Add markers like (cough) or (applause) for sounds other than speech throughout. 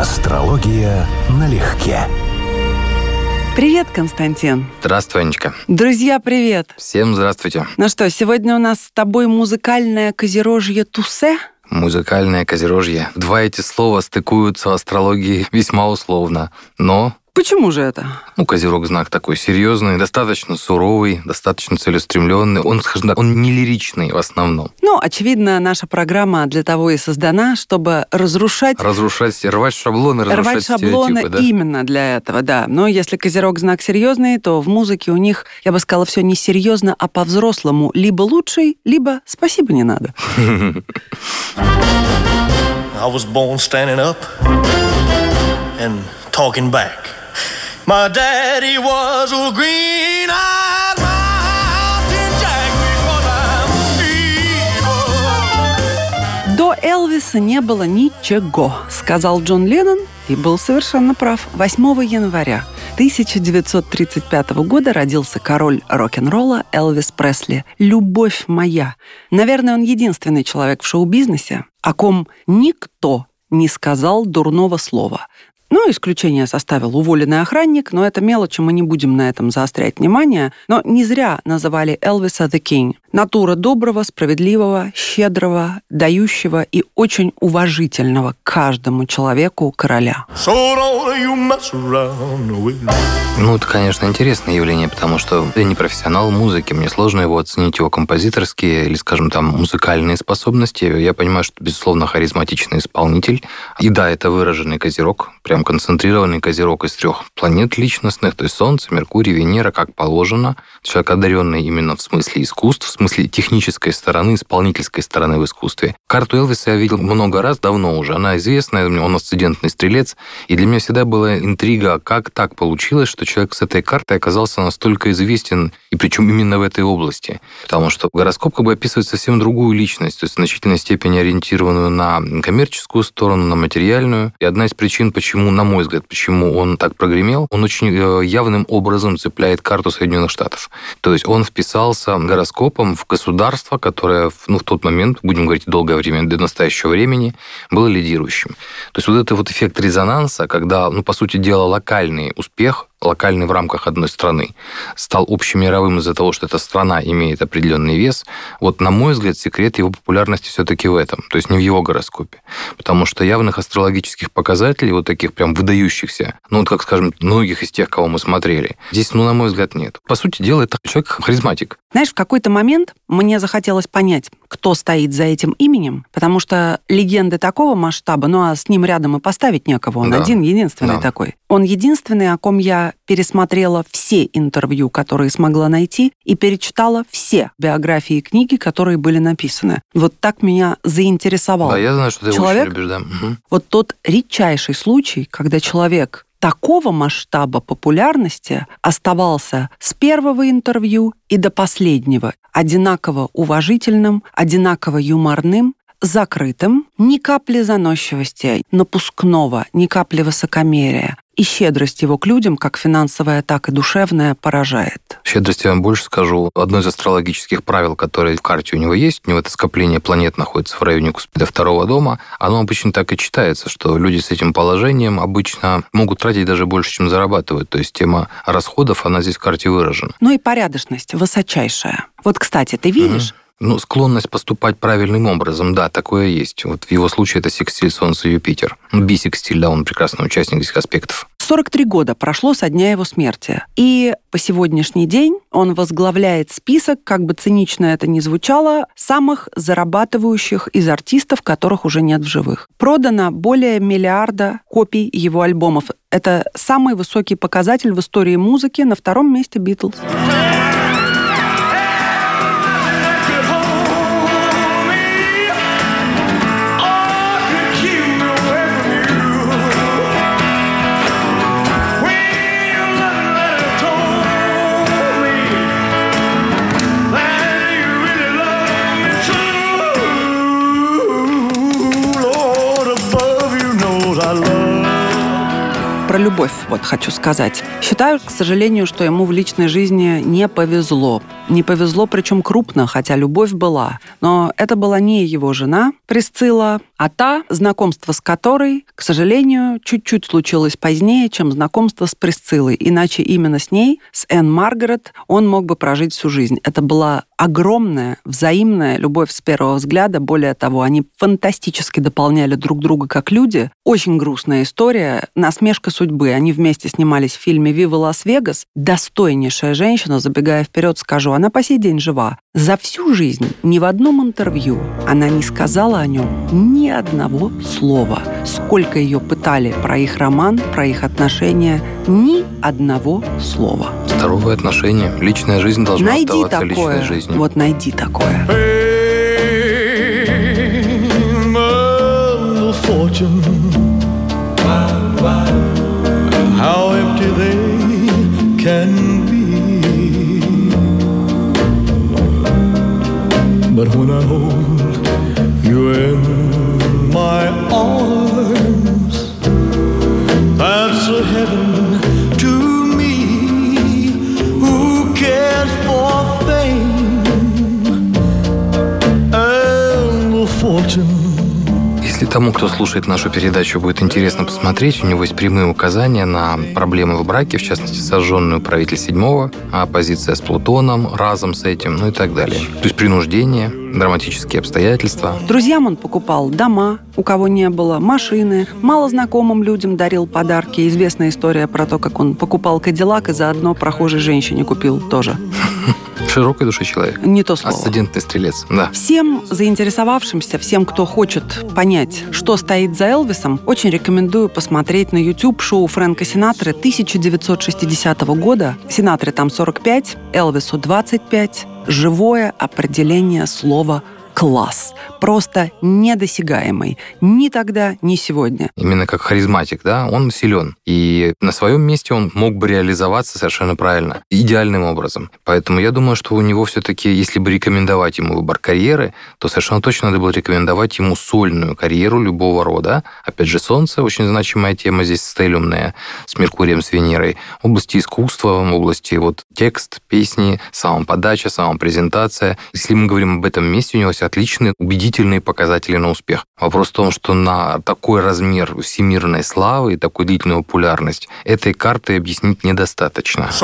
Астрология налегке. Привет, Константин. Здравствуй, Анечка. Друзья, привет. Всем здравствуйте. Ну что, сегодня у нас с тобой музыкальное козерожье Тусе? Музыкальное козерожье. Два эти слова стыкуются в астрологии весьма условно, но Почему же это? Ну, Козерог знак такой серьезный, достаточно суровый, достаточно целеустремленный. Он, скажем так, он не лиричный в основном. Ну, очевидно, наша программа для того и создана, чтобы разрушать... Разрушать, рвать шаблоны, разрушать Рвать шаблоны да? именно для этого, да. Но если Козерог знак серьезный, то в музыке у них, я бы сказала, все не серьезно, а по-взрослому. Либо лучший, либо спасибо не надо. (laughs) I was born standing up and talking back. My daddy was a I'm evil. До Элвиса не было ничего, сказал Джон Леннон и был совершенно прав. 8 января 1935 года родился король рок-н-ролла Элвис Пресли. «Любовь моя». Наверное, он единственный человек в шоу-бизнесе, о ком никто не сказал дурного слова. Ну, исключение составил уволенный охранник, но это мелочи, мы не будем на этом заострять внимание. Но не зря называли Элвиса The King. Натура доброго, справедливого, щедрого, дающего и очень уважительного каждому человеку короля. Ну, это, конечно, интересное явление, потому что я не профессионал музыки, мне сложно его оценить, его композиторские или, скажем, там, музыкальные способности. Я понимаю, что, безусловно, харизматичный исполнитель. И да, это выраженный козерог, прям концентрированный козерог из трех планет личностных, то есть Солнце, Меркурий, Венера, как положено. Человек одаренный именно в смысле искусств, в смысле технической стороны, исполнительской стороны в искусстве. Карту Элвиса я видел много раз, давно уже. Она известная, он асцендентный стрелец. И для меня всегда была интрига, как так получилось, что человек с этой картой оказался настолько известен, и причем именно в этой области. Потому что гороскоп как бы описывает совсем другую личность, то есть в значительной степени ориентированную на коммерческую сторону, на материальную. И одна из причин, почему, на мой взгляд, почему он так прогремел, он очень э, явным образом цепляет карту Соединенных Штатов. То есть он вписался гороскопом в государство, которое ну, в тот момент, будем говорить, долгое время, до настоящего времени, было лидирующим. То есть вот это вот эффект резонанса, когда, ну, по сути дела, локальный успех локальный в рамках одной страны, стал общемировым из-за того, что эта страна имеет определенный вес, вот, на мой взгляд, секрет его популярности все-таки в этом, то есть не в его гороскопе. Потому что явных астрологических показателей, вот таких прям выдающихся, ну, вот как, скажем, многих из тех, кого мы смотрели, здесь, ну, на мой взгляд, нет. По сути дела, это человек харизматик. Знаешь, в какой-то момент мне захотелось понять, кто стоит за этим именем, потому что легенды такого масштаба, ну а с ним рядом и поставить некого, он Да. один, единственный Да. такой. Он единственный, о ком я пересмотрела все интервью, которые смогла найти, и перечитала все биографии и книги, которые были написаны. Вот так меня заинтересовал Да, я знаю, что ты человек, очень любишь, да. Мгм. вот тот редчайший случай, когда человек такого масштаба популярности оставался с первого интервью и до последнего одинаково уважительным, одинаково юморным, закрытым, ни капли заносчивости, напускного, ни капли высокомерия. И щедрость его к людям, как финансовая, так и душевная, поражает. Щедрость я вам больше скажу. Одно из астрологических правил, которое в карте у него есть, у него это скопление планет находится в районе Куспида второго дома, оно обычно так и читается, что люди с этим положением обычно могут тратить даже больше, чем зарабатывают. То есть тема расходов, она здесь в карте выражена. Ну и порядочность высочайшая. Вот, кстати, ты видишь, Ну, склонность поступать правильным образом, да, такое есть. Вот в его случае это секстиль Солнце-Юпитер. Ну, бисекстиль, да, он прекрасный участник этих аспектов. 43 года прошло со дня его смерти. И по сегодняшний день он возглавляет список, как бы цинично это ни звучало, самых зарабатывающих из артистов, которых уже нет в живых. Продано более миллиарда копий его альбомов. Это самый высокий показатель в истории музыки, на втором месте Битлз. Про любовь вот хочу сказать. Считаю, к сожалению, что ему в личной жизни не повезло. Не повезло, причем крупно, хотя любовь была. Но это была не его жена, Присцилла, а та, знакомство с которой, к сожалению, чуть-чуть случилось позднее, чем знакомство с Присциллой. Иначе именно с ней, с Энн Маргарет, он мог бы прожить всю жизнь. Это была огромная, взаимная любовь с первого взгляда. Более того, они фантастически дополняли друг друга как люди. Очень грустная история, насмешка судьбы. Они вместе снимались в фильме «Вива Лас-Вегас». Достойнейшая женщина, забегая вперед, скажу, она по сей день жива. За всю жизнь ни в одном интервью она не сказала о нем ни одного слова. Сколько ее пытали про их роман, про их отношения, ни одного слова. Здоровые отношения. Личная жизнь должна найди оставаться такое. личной жизнью. Вот найди такое. Fortune. Если тому, кто слушает нашу передачу, будет интересно посмотреть, у него есть прямые указания на проблемы в браке, в частности, сожженный управитель седьмого, а оппозиция с Плутоном, разом с этим, ну и так далее. То есть принуждение, драматические обстоятельства. Друзьям он покупал дома, у кого не было, машины, мало знакомым людям дарил подарки. Известная история про то, как он покупал Кадиллак и заодно прохожей женщине купил тоже. (laughs) Широкой души человек. Не то слово. Асцендентный стрелец, да. Всем заинтересовавшимся, всем, кто хочет понять, что стоит за Элвисом, очень рекомендую посмотреть на YouTube шоу Фрэнка Синатры 1960 года. Синатре там 45, Элвису 25. Живое определение слова класс. Просто недосягаемый. Ни тогда, ни сегодня. Именно как харизматик, да, он силен. И на своем месте он мог бы реализоваться совершенно правильно, идеальным образом. Поэтому я думаю, что у него все-таки, если бы рекомендовать ему выбор карьеры, то совершенно точно надо было рекомендовать ему сольную карьеру любого рода. Опять же, Солнце, очень значимая тема здесь стелиумная, с Меркурием, с Венерой. Области искусства, в области вот текст, песни, самоподача, самопрезентация. Если мы говорим об этом месте, у него есть отличные, убедительные показатели на успех. Вопрос в том, что на такой размер всемирной славы и такую длительную популярность этой карты объяснить недостаточно. В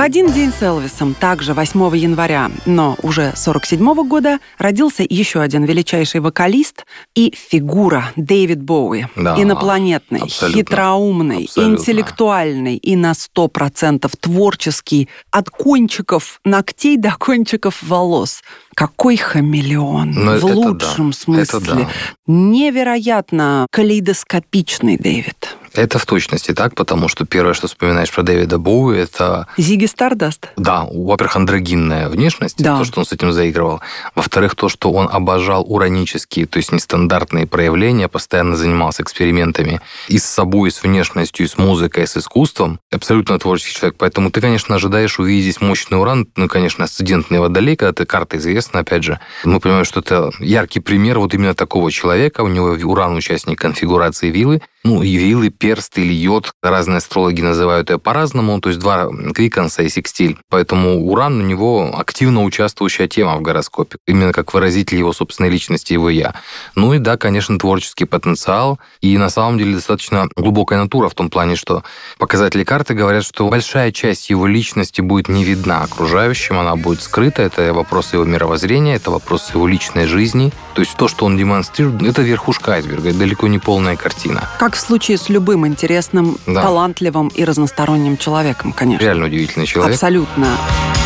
один день с Элвисом, также 8 января, но уже 47 года, родился еще один величайший вокалист и фигура Дэвид Боуи. Да, Инопланетный, абсолютно. хитроумный, Абсолютно. интеллектуальный и на 100% творческий, от кончиков ногтей до кончиков волос. Какой хамелеон, Ну, в это да, лучшем это смысле. да. Невероятно калейдоскопичный Дэвид. Это в точности так, потому что первое, что вспоминаешь про Дэвида Боуи, это Зиги Стардаст. Да, во-первых, андрогинная внешность, Да. то, что он с этим заигрывал. Во-вторых, то, что он обожал уранические, то есть нестандартные проявления, постоянно занимался экспериментами и с собой, и с внешностью, и с музыкой, и с искусством. Абсолютно творческий человек. Поэтому ты, конечно, ожидаешь увидеть мощный уран, ну, конечно, асцендентный водолей, когда ты карта известна, опять же. Мы понимаем, что это яркий пример вот именно такого человека. У него уран участник конфигурации вилы. Ну, и вилы, перст или йод. Разные астрологи называют это по-разному. То есть два квиконса и секстиль. Поэтому уран у него активно участвующая тема в гороскопе. Именно как выразитель его собственной личности, его я. Ну и да, конечно, творческий потенциал. И на самом деле достаточно глубокая натура в том плане, что показатели карты говорят, что большая часть его личности будет не видна окружающим, она будет скрыта. Это вопрос его мировоззрения, это вопрос его личной жизни. То есть то, что он демонстрирует, это верхушка айсберга, это далеко не полная картина. Как в случае с любым интересным, Да. талантливым и разносторонним человеком, конечно. Реально удивительный человек. Абсолютно. If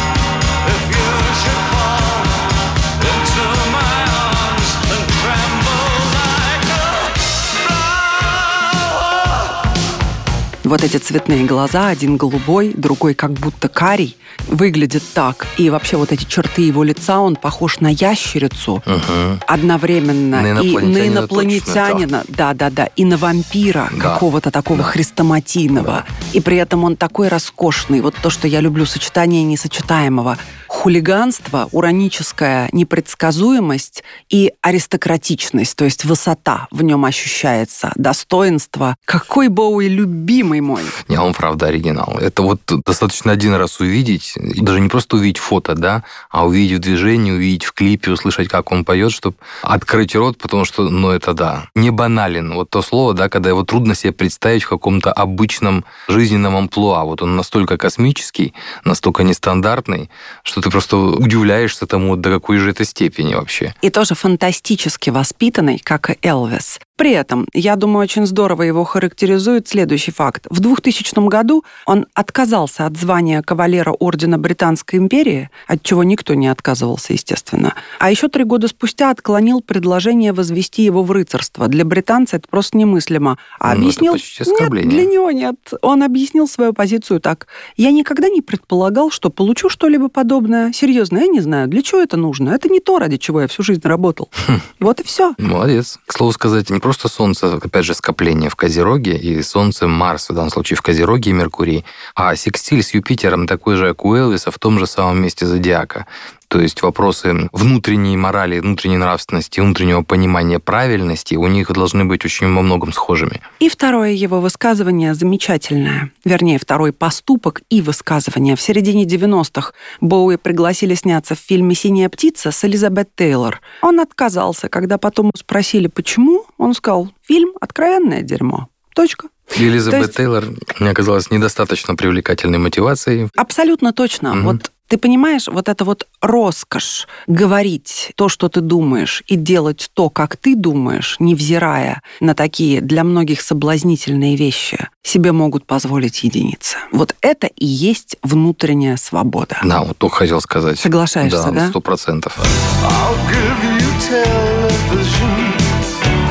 Вот эти цветные глаза, один голубой, другой как будто карий, выглядит так. И вообще вот эти черты его лица, он похож на ящерицу Мгм. одновременно. На и на инопланетянина да-да-да, и на вампира Да. какого-то такого Да. хрестоматийного. И при этом он такой роскошный. Вот то, что я люблю, сочетание несочетаемого. Хулиганство, ураническая непредсказуемость и аристократичность, то есть высота в нем ощущается, достоинство. Какой Боуи любимый мой. Не, он правда оригинал. Это вот достаточно один раз увидеть, и даже не просто увидеть фото, да, а увидеть в движении, увидеть в клипе, услышать, как он поет, чтобы открыть рот, потому что, ну, это да. Не банален. Вот то слово, да, когда его трудно себе представить в каком-то обычном жизненном амплуа. Вот он настолько космический, настолько нестандартный, что ты просто удивляешься тому, до какой же это степени вообще. И тоже фантастически воспитанный, как и Элвис. При этом, я думаю, очень здорово его характеризует следующий факт. В 2000 году он отказался от звания кавалера Ордена Британской империи, от чего никто не отказывался, естественно. А еще три года спустя отклонил предложение возвести его в рыцарство. Для британца это просто немыслимо. А Ну, объяснил... нет, для него нет. Он объяснил свою позицию так. Я никогда не предполагал, что получу что-либо подобное. Серьезно, я не знаю, для чего это нужно. Это не то, ради чего я всю жизнь работал. Хм. Вот и все. Молодец. К слову сказать, не просто Солнце, опять же, скопление в Козероге, и Солнце, Марс в данном случае в Козероге и Меркурий, а секстиль с Юпитером такой же, как у Элвиса, в том же самом месте зодиака. То есть вопросы внутренней морали, внутренней нравственности, внутреннего понимания правильности у них должны быть очень во многом схожими. И второе его высказывание замечательное. Вернее, второй поступок и высказывание. В середине 90-х Боуи пригласили сняться в фильме «Синяя птица» с Элизабет Тейлор. Он отказался. Когда потом спросили, почему, он сказал, фильм «Откровенное дерьмо». Точка. Элизабет То есть- Тейлор мне оказалась недостаточно привлекательной мотивацией. Абсолютно точно. Мгм. Вот ты понимаешь, вот это вот роскошь говорить то, что ты думаешь, и делать то, как ты думаешь, невзирая на такие для многих соблазнительные вещи, себе могут позволить единицы. Вот это и есть внутренняя свобода. Да, вот только хотел сказать. Соглашаешься, да? сто процентов. I'll give you television.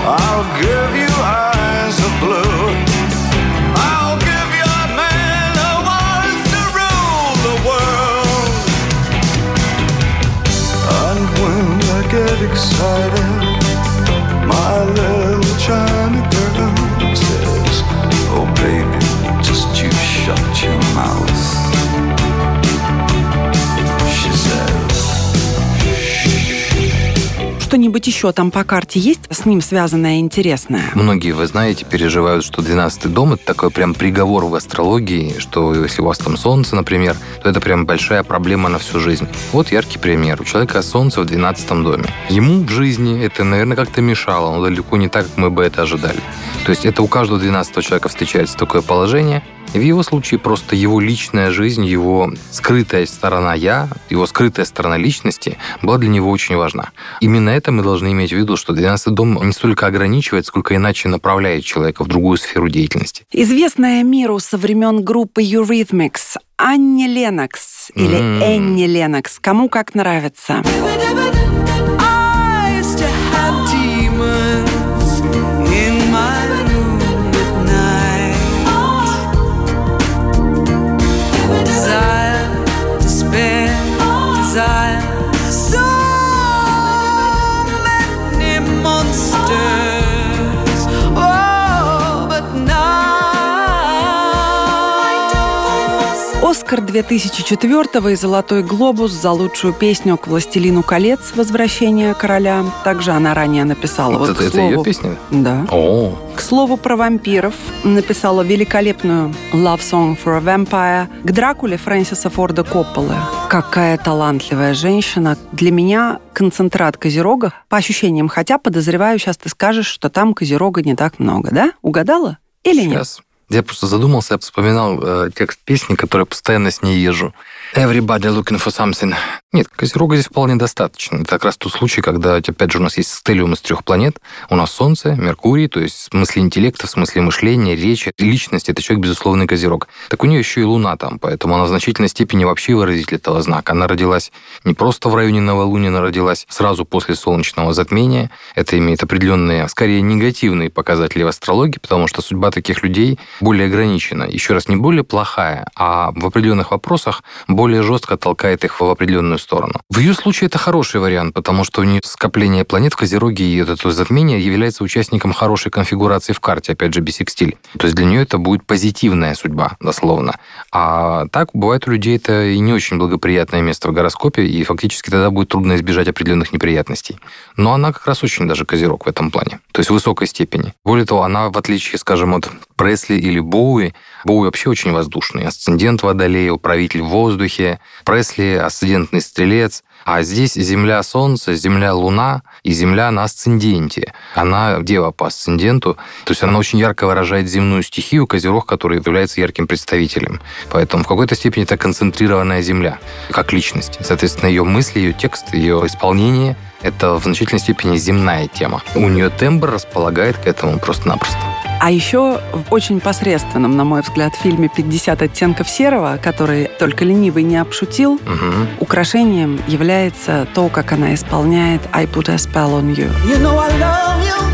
I'll give you mouth. Что-нибудь еще там по карте есть с ним связанное интересное? Многие, вы знаете, переживают, что 12-й дом – это такой прям приговор в астрологии, что если у вас там солнце, например, то это прям большая проблема на всю жизнь. Вот яркий пример. У человека солнце в 12 доме. Ему в жизни это, наверное, как-то мешало, но далеко не так, как мы бы это ожидали. То есть это у каждого 12 человека встречается такое положение, и в его случае просто его личная жизнь, его скрытая сторона «я», его скрытая сторона личности была для него очень важна. Именно это мы должны иметь в виду, что 12 дом не столько ограничивает, сколько иначе направляет человека в другую сферу деятельности. Известная миру со времен группы Eurythmics Анни Ленокс или М. Энни Ленокс. Кому как нравится. Оскар 2004 и «Золотой глобус» за лучшую песню к «Властелину колец. Возвращение короля». Также она ранее написала. Вот Вот, это, это ее слову- песня? Да. О, К слову про вампиров написала великолепную «Love Song for a Vampire» к Дракуле Фрэнсиса Форда Копполы. Какая талантливая женщина. Для меня концентрат Козерога, по ощущениям, хотя подозреваю, сейчас ты скажешь, что там Козерога не так много, да? Угадала? Или нет? Я просто задумался, я вспоминал э, текст песни, который постоянно с ней езжу. Everybody looking for something. Нет, Козерога здесь вполне достаточно. Это как раз тот случай, когда, опять же, у нас есть стелиум из трех планет. У нас Солнце, Меркурий, то есть в смысле интеллекта, в смысле мышления, речи, личности. Это человек, безусловный Козерог. Так у нее еще и Луна там, поэтому она в значительной степени вообще выразитель этого знака. Она родилась не просто в районе новолуния, она родилась сразу после солнечного затмения. Это имеет определенные, скорее, негативные показатели в астрологии, потому что судьба таких людей более ограничена. Еще раз, не более плохая, а в определенных вопросах более жестко толкает их в определенную сторону. В ее случае это хороший вариант, потому что у нее скопление планет в Козероге и это затмение является участником хорошей конфигурации в карте, опять же, бисекстиль. То есть для нее это будет позитивная судьба, дословно. А так бывает у людей это и не очень благоприятное место в гороскопе, и фактически тогда будет трудно избежать определенных неприятностей. Но она как раз очень даже Козерог в этом плане. То есть в высокой степени. Более того, она, в отличие, скажем, от Пресли или Боуи, Боуи вообще очень воздушный. Асцендент Водолея, управитель в воздухе. Пресли – асцендентный стрелец. А здесь Земля Солнце, Земля Луна и Земля на асценденте. Она дева по асценденту. То есть она очень ярко выражает земную стихию, Козерог, который является ярким представителем. Поэтому в какой-то степени это концентрированная Земля, как личность. Соответственно, ее мысли, ее текст, ее исполнение – это в значительной степени земная тема. У нее тембр располагает к этому просто-напросто. А еще в очень посредственном, на мой взгляд, фильме «50 оттенков серого», который только ленивый не обшутил, Мгм. украшением является то, как она исполняет «I put a spell on you». You know I love you.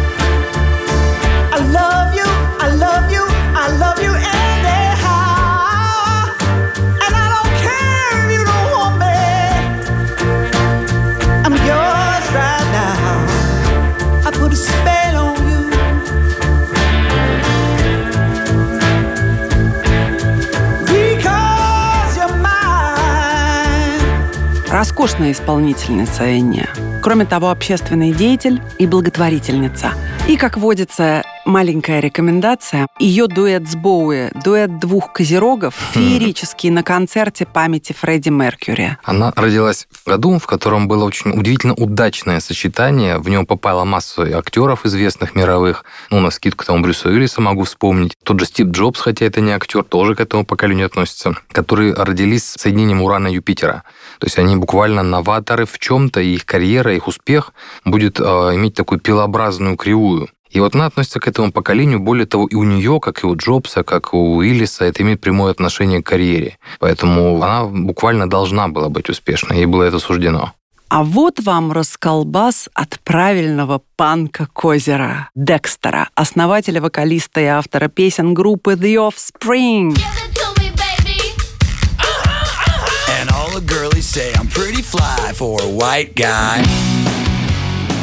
Роскошная исполнительница Энни. Кроме того, общественный деятель и благотворительница. И, как водится, маленькая рекомендация. Ее дуэт с Боуи, дуэт двух козерогов, феерический на концерте памяти Фредди Меркьюри. Она родилась в году, в котором было очень удивительно удачное сочетание. В нем попала масса актеров известных мировых. Ну, на скидку тому Брюса Уиллиса могу вспомнить. Тот же Стив Джобс, хотя это не актер, тоже к этому поколению относится, которые родились с соединением Урана и Юпитера. То есть они буквально новаторы в чем-то, и их карьера, их успех будет э, иметь такую пилообразную кривую. И вот она относится к этому поколению, более того, и у нее, как и у Джобса, как и у Уиллиса, это имеет прямое отношение к карьере. Поэтому она буквально должна была быть успешной, ей было это суждено. А вот вам расколбас от правильного панка Козера, Декстера, основателя, вокалиста и автора песен группы The Offspring.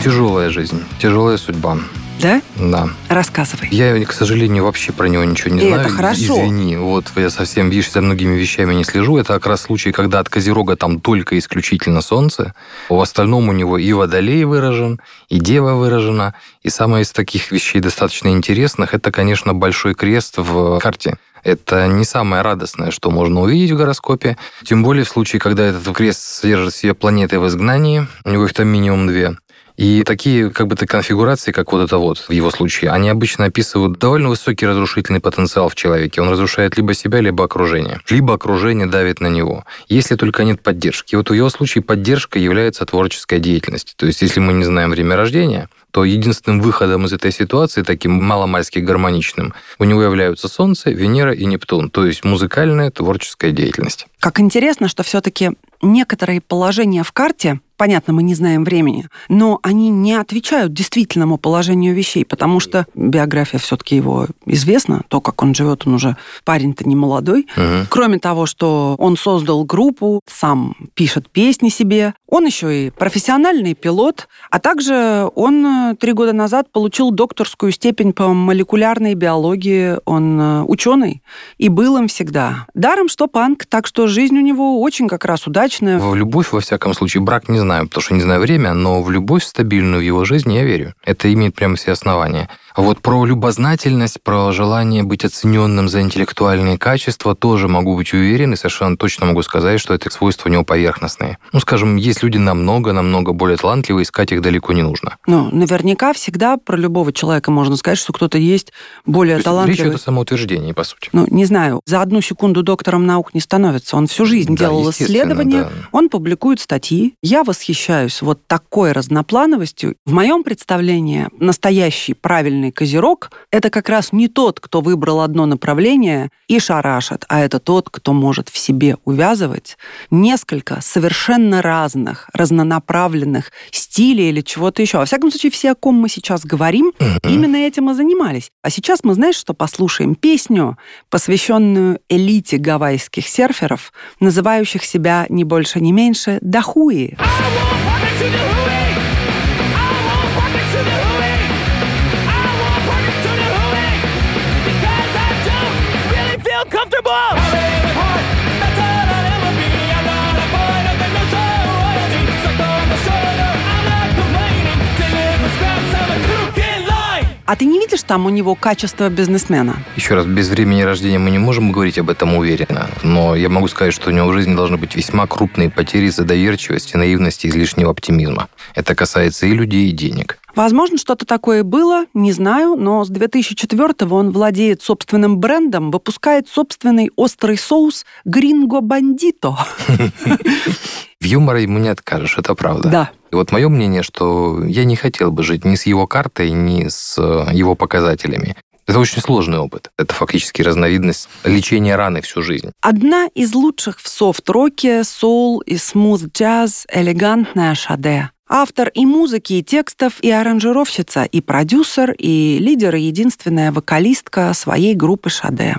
Тяжелая жизнь, тяжелая судьба. Да? Да. Рассказывай. Я, к сожалению, вообще про него ничего не И знаю. это хорошо. Извини. Вот я совсем, видишь, за многими вещами не слежу. Это как раз случай, когда от Козерога там только исключительно Солнце. В остальном у него и Водолей выражен, и Дева выражена. И самое из таких вещей достаточно интересных, это, конечно, Большой Крест в карте. Это не самое радостное, что можно увидеть в гороскопе. Тем более в случае, когда этот крест содержит себе планеты в изгнании. У него их там минимум две. И такие как бы конфигурации, как вот это вот в его случае, они обычно описывают довольно высокий разрушительный потенциал в человеке. Он разрушает либо себя, либо окружение. Либо окружение давит на него, если только нет поддержки. И вот в его случае поддержка является творческой деятельностью. То есть если мы не знаем время рождения, то единственным выходом из этой ситуации, таким маломальски гармоничным, у него являются Солнце, Венера и Нептун, то есть музыкальная творческая деятельность. Как интересно, что все-таки некоторые положения в карте, понятно, мы не знаем времени, но они не отвечают действительному положению вещей, потому что биография все-таки его известна, то, как он живет, он уже парень-то не молодой. Мгм. Кроме того, что он создал группу, сам пишет песни себе, он еще и профессиональный пилот, а также он э, три года назад получил докторскую степень по молекулярной биологии, он э, ученый и был им всегда. Даром, что панк, так что жизнь у него очень как раз удачная. Любовь, во всяком случае, брак не знаю, потому что не знаю время, но в любовь стабильную в его жизни я верю. Это имеет прямо все основания. Вот про любознательность, про желание быть оцененным за интеллектуальные качества тоже могу быть уверен и совершенно точно могу сказать, что это свойства у него поверхностные. Ну, скажем, есть люди намного-намного более талантливые, искать их далеко не нужно. Ну, наверняка всегда про любого человека можно сказать, что кто-то есть более То есть талантливый. речь идет о самоутверждении, по сути. Ну, не знаю, за одну секунду доктором наук не становится. Он всю жизнь Да, делал исследования, да. он публикует статьи. Я восхищаюсь вот такой разноплановостью. В моем представлении настоящий правильный правильный козерог — это как раз не тот, кто выбрал одно направление и шарашит, а это тот, кто может в себе увязывать несколько совершенно разных, разнонаправленных стилей или чего-то еще. Во всяком случае, все, о ком мы сейчас говорим, именно этим и занимались. А сейчас мы, знаешь, что послушаем песню, посвященную элите гавайских серферов, называющих себя не больше, не меньше дахуи. А ты не видишь там у него качество бизнесмена? Еще раз, без времени рождения мы не можем говорить об этом уверенно, но я могу сказать, что у него в жизни должны быть весьма крупные потери из-за доверчивости, наивности и излишнего оптимизма. Это касается и людей, и денег. Возможно, что-то такое было, не знаю, но с 2004-го он владеет собственным брендом, выпускает собственный острый соус «Гринго Бандито». (laughs) В юморе ему не откажешь, это правда. Да. И вот мое мнение, что я не хотел бы жить ни с его картой, ни с э, его показателями. Это очень сложный опыт. Это фактически разновидность лечения раны всю жизнь. Одна из лучших в софт-роке, соул и смуз-джаз элегантная Шаде. Автор и музыки, и текстов, и аранжировщица, и продюсер, и лидер, и единственная вокалистка своей группы Шаде.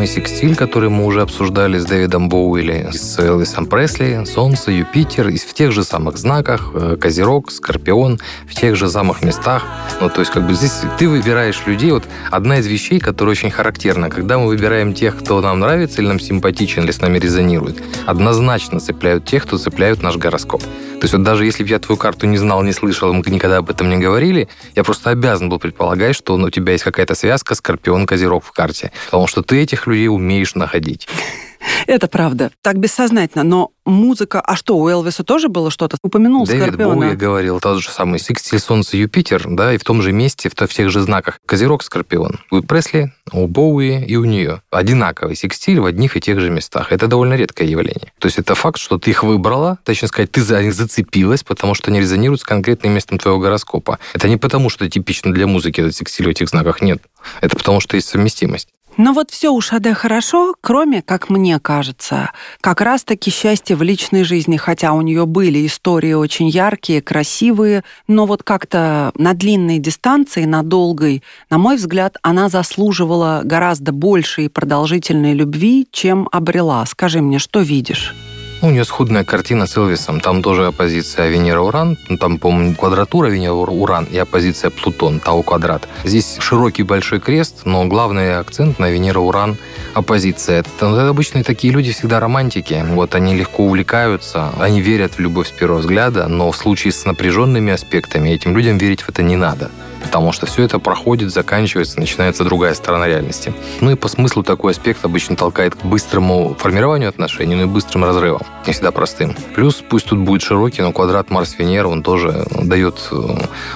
Самый секстиль, который мы уже обсуждали с Дэвидом Боуэлли, с Элвисом Пресли, Солнце, Юпитер, и в тех же самых знаках, э, Козерог, Скорпион, в тех же самых местах. Ну, то есть, как бы здесь ты выбираешь людей. Вот одна из вещей, которая очень характерна, когда мы выбираем тех, кто нам нравится или нам симпатичен, или с нами резонирует, однозначно цепляют тех, кто цепляют наш гороскоп. То есть вот даже если бы я твою карту не знал, не слышал, мы никогда об этом не говорили, я просто обязан был предполагать, что у тебя есть какая-то связка Скорпион-Козерог в карте. Потому что ты этих людей умеешь находить. (laughs) Это правда. Так бессознательно. Но музыка... А что, у Элвиса тоже было что-то? Упомянул Дэвид Скорпиона. Боуи говорил, тот же самый секстиль Солнце Юпитер, да, и в том же месте, в тех же знаках Козерог, Скорпион. У Пресли, у Боуи и у нее. Одинаковый секстиль в одних и тех же местах. Это довольно редкое явление. То есть это факт, что ты их выбрала, точнее сказать, ты за них зацепилась, потому что они резонируют с конкретным местом твоего гороскопа. Это не потому, что типично для музыки этот секстиль в этих знаках нет. Это потому, что есть совместимость. Но вот все у Шаде хорошо, кроме, как мне кажется, как раз-таки счастье в личной жизни, хотя у нее были истории очень яркие, красивые, но вот как-то на длинной дистанции, на долгой, на мой взгляд, она заслуживала гораздо большей и продолжительной любви, чем обрела. Скажи мне, что видишь? Ну, У нее сходная картина с Элвисом. Там тоже оппозиция Венера-Уран. Ну, Там, по-моему, квадратура Венера-Уран и оппозиция Плутон, Тау квадрат. Здесь широкий большой крест, но главный акцент на Венера-Уран оппозиция. Это, это обычно такие люди всегда романтики. Вот они легко увлекаются, они верят в любовь с первого взгляда, но в случае с напряженными аспектами этим людям верить в это не надо. Потому что все это проходит, заканчивается, начинается другая сторона реальности. Ну и по смыслу такой аспект обычно толкает к быстрому формированию отношений, ну и быстрым разрывам. Не всегда простым. Плюс, пусть тут будет широкий, но квадрат Марс-Венера, он тоже дает э,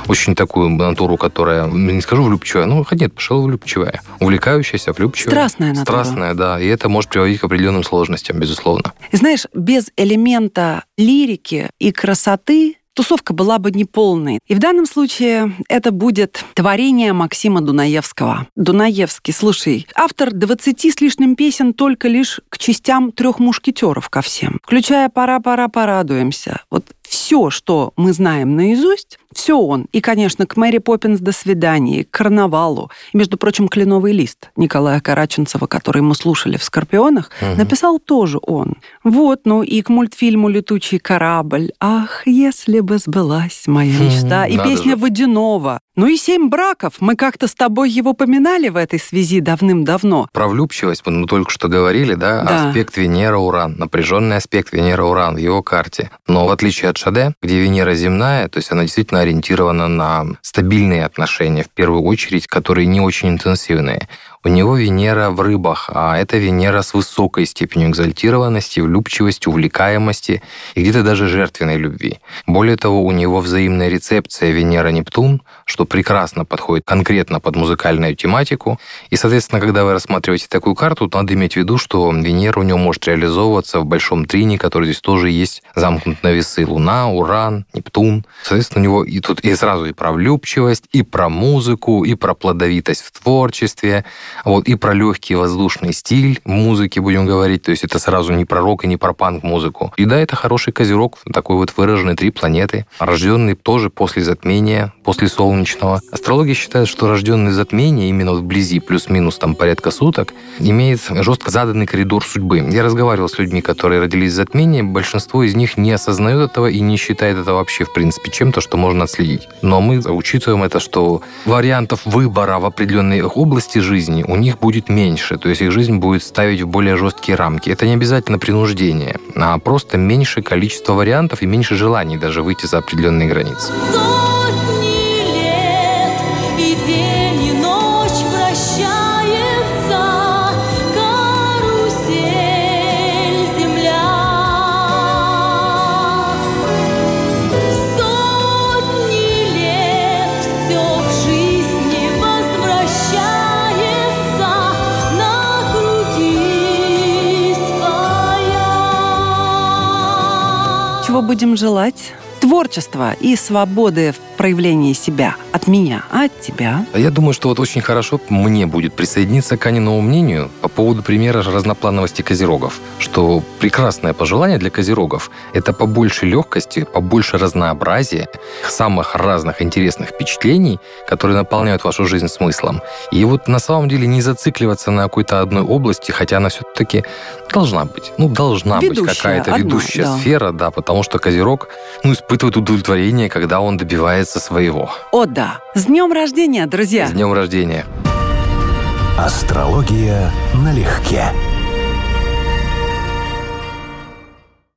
очень такую натуру, которая, не скажу влюбчивая, ну, хотя нет, пошел влюбчивая. Увлекающаяся, влюбчивая. Страстная натура. Страстная, да. И это может приводить к определенным сложностям, безусловно. Знаешь, без элемента лирики и красоты тусовка была бы неполной. И в данном случае это будет творение Максима Дунаевского. Дунаевский, слушай, автор 20 с лишним песен только лишь к частям трех мушкетеров ко всем. Включая «Пора, пора, порадуемся». Вот все, что мы знаем наизусть, все он. И, конечно, к Мэри Поппинс «До свидания», к «Карнавалу». И, между прочим, «Кленовый лист» Николая Караченцева, который мы слушали в «Скорпионах», написал тоже он. Вот, ну и к мультфильму «Летучий корабль». Ах, если бы сбылась моя мечта. И надо песня же. Водянова. Ну и «Семь браков». Мы как-то с тобой его поминали в этой связи давным-давно. Про влюбчивость мы только что говорили, да? Да. Аспект Венера-Уран, напряженный аспект Венера-Уран в его карте. Но в отличие от Шаде, где Венера земная, то есть она действительно ориентирована на стабильные отношения, в первую очередь, которые не очень интенсивные. У него Венера в рыбах, а это Венера с высокой степенью экзальтированности, влюбчивости, увлекаемости и где-то даже жертвенной любви. Более того, у него взаимная рецепция Венера-Нептун, что прекрасно подходит конкретно под музыкальную тематику. И, соответственно, когда вы рассматриваете такую карту, то надо иметь в виду, что Венера у него может реализовываться в большом трине, который здесь тоже есть замкнут на весы. Луна, Уран, Нептун. Соответственно, у него и тут и сразу и про влюбчивость, и про музыку, и про плодовитость в творчестве, вот, и про легкий воздушный стиль музыки, будем говорить. То есть это сразу не про рок и не про панк-музыку. И да, это хороший козерог, такой вот выраженный три планеты, рожденный тоже после затмения, после солнечного. Астрология считает, что рожденный затмение, именно вблизи, плюс-минус там порядка суток, имеет жестко заданный коридор судьбы. Я разговаривал с людьми, которые родились в затмении, большинство из них не осознает этого и не считает это вообще, в принципе, чем-то, что можно отследить. Но мы учитываем это, что вариантов выбора в определенной области жизни у них будет меньше, то есть их жизнь будет ставить в более жесткие рамки. Это не обязательно принуждение, а просто меньше количество вариантов и меньше желаний даже выйти за определенные границы. Чего будем желать? Творчества и свободы в проявлении себя. От меня, а от тебя? Я думаю, что вот очень хорошо мне будет присоединиться к Аниному мнению по поводу примера разноплановости козерогов, что прекрасное пожелание для козерогов – это побольше легкости, побольше разнообразия, самых разных интересных впечатлений, которые наполняют вашу жизнь смыслом. И вот на самом деле не зацикливаться на какой-то одной области, хотя она все-таки должна быть. Ну, должна быть Ведущая, какая-то одна, ведущая да. сфера, да, потому что козерог, ну, испытывает удовлетворение, когда он добивается своего. О, да. С днем рождения, друзья! С днем рождения! Астрология налегке.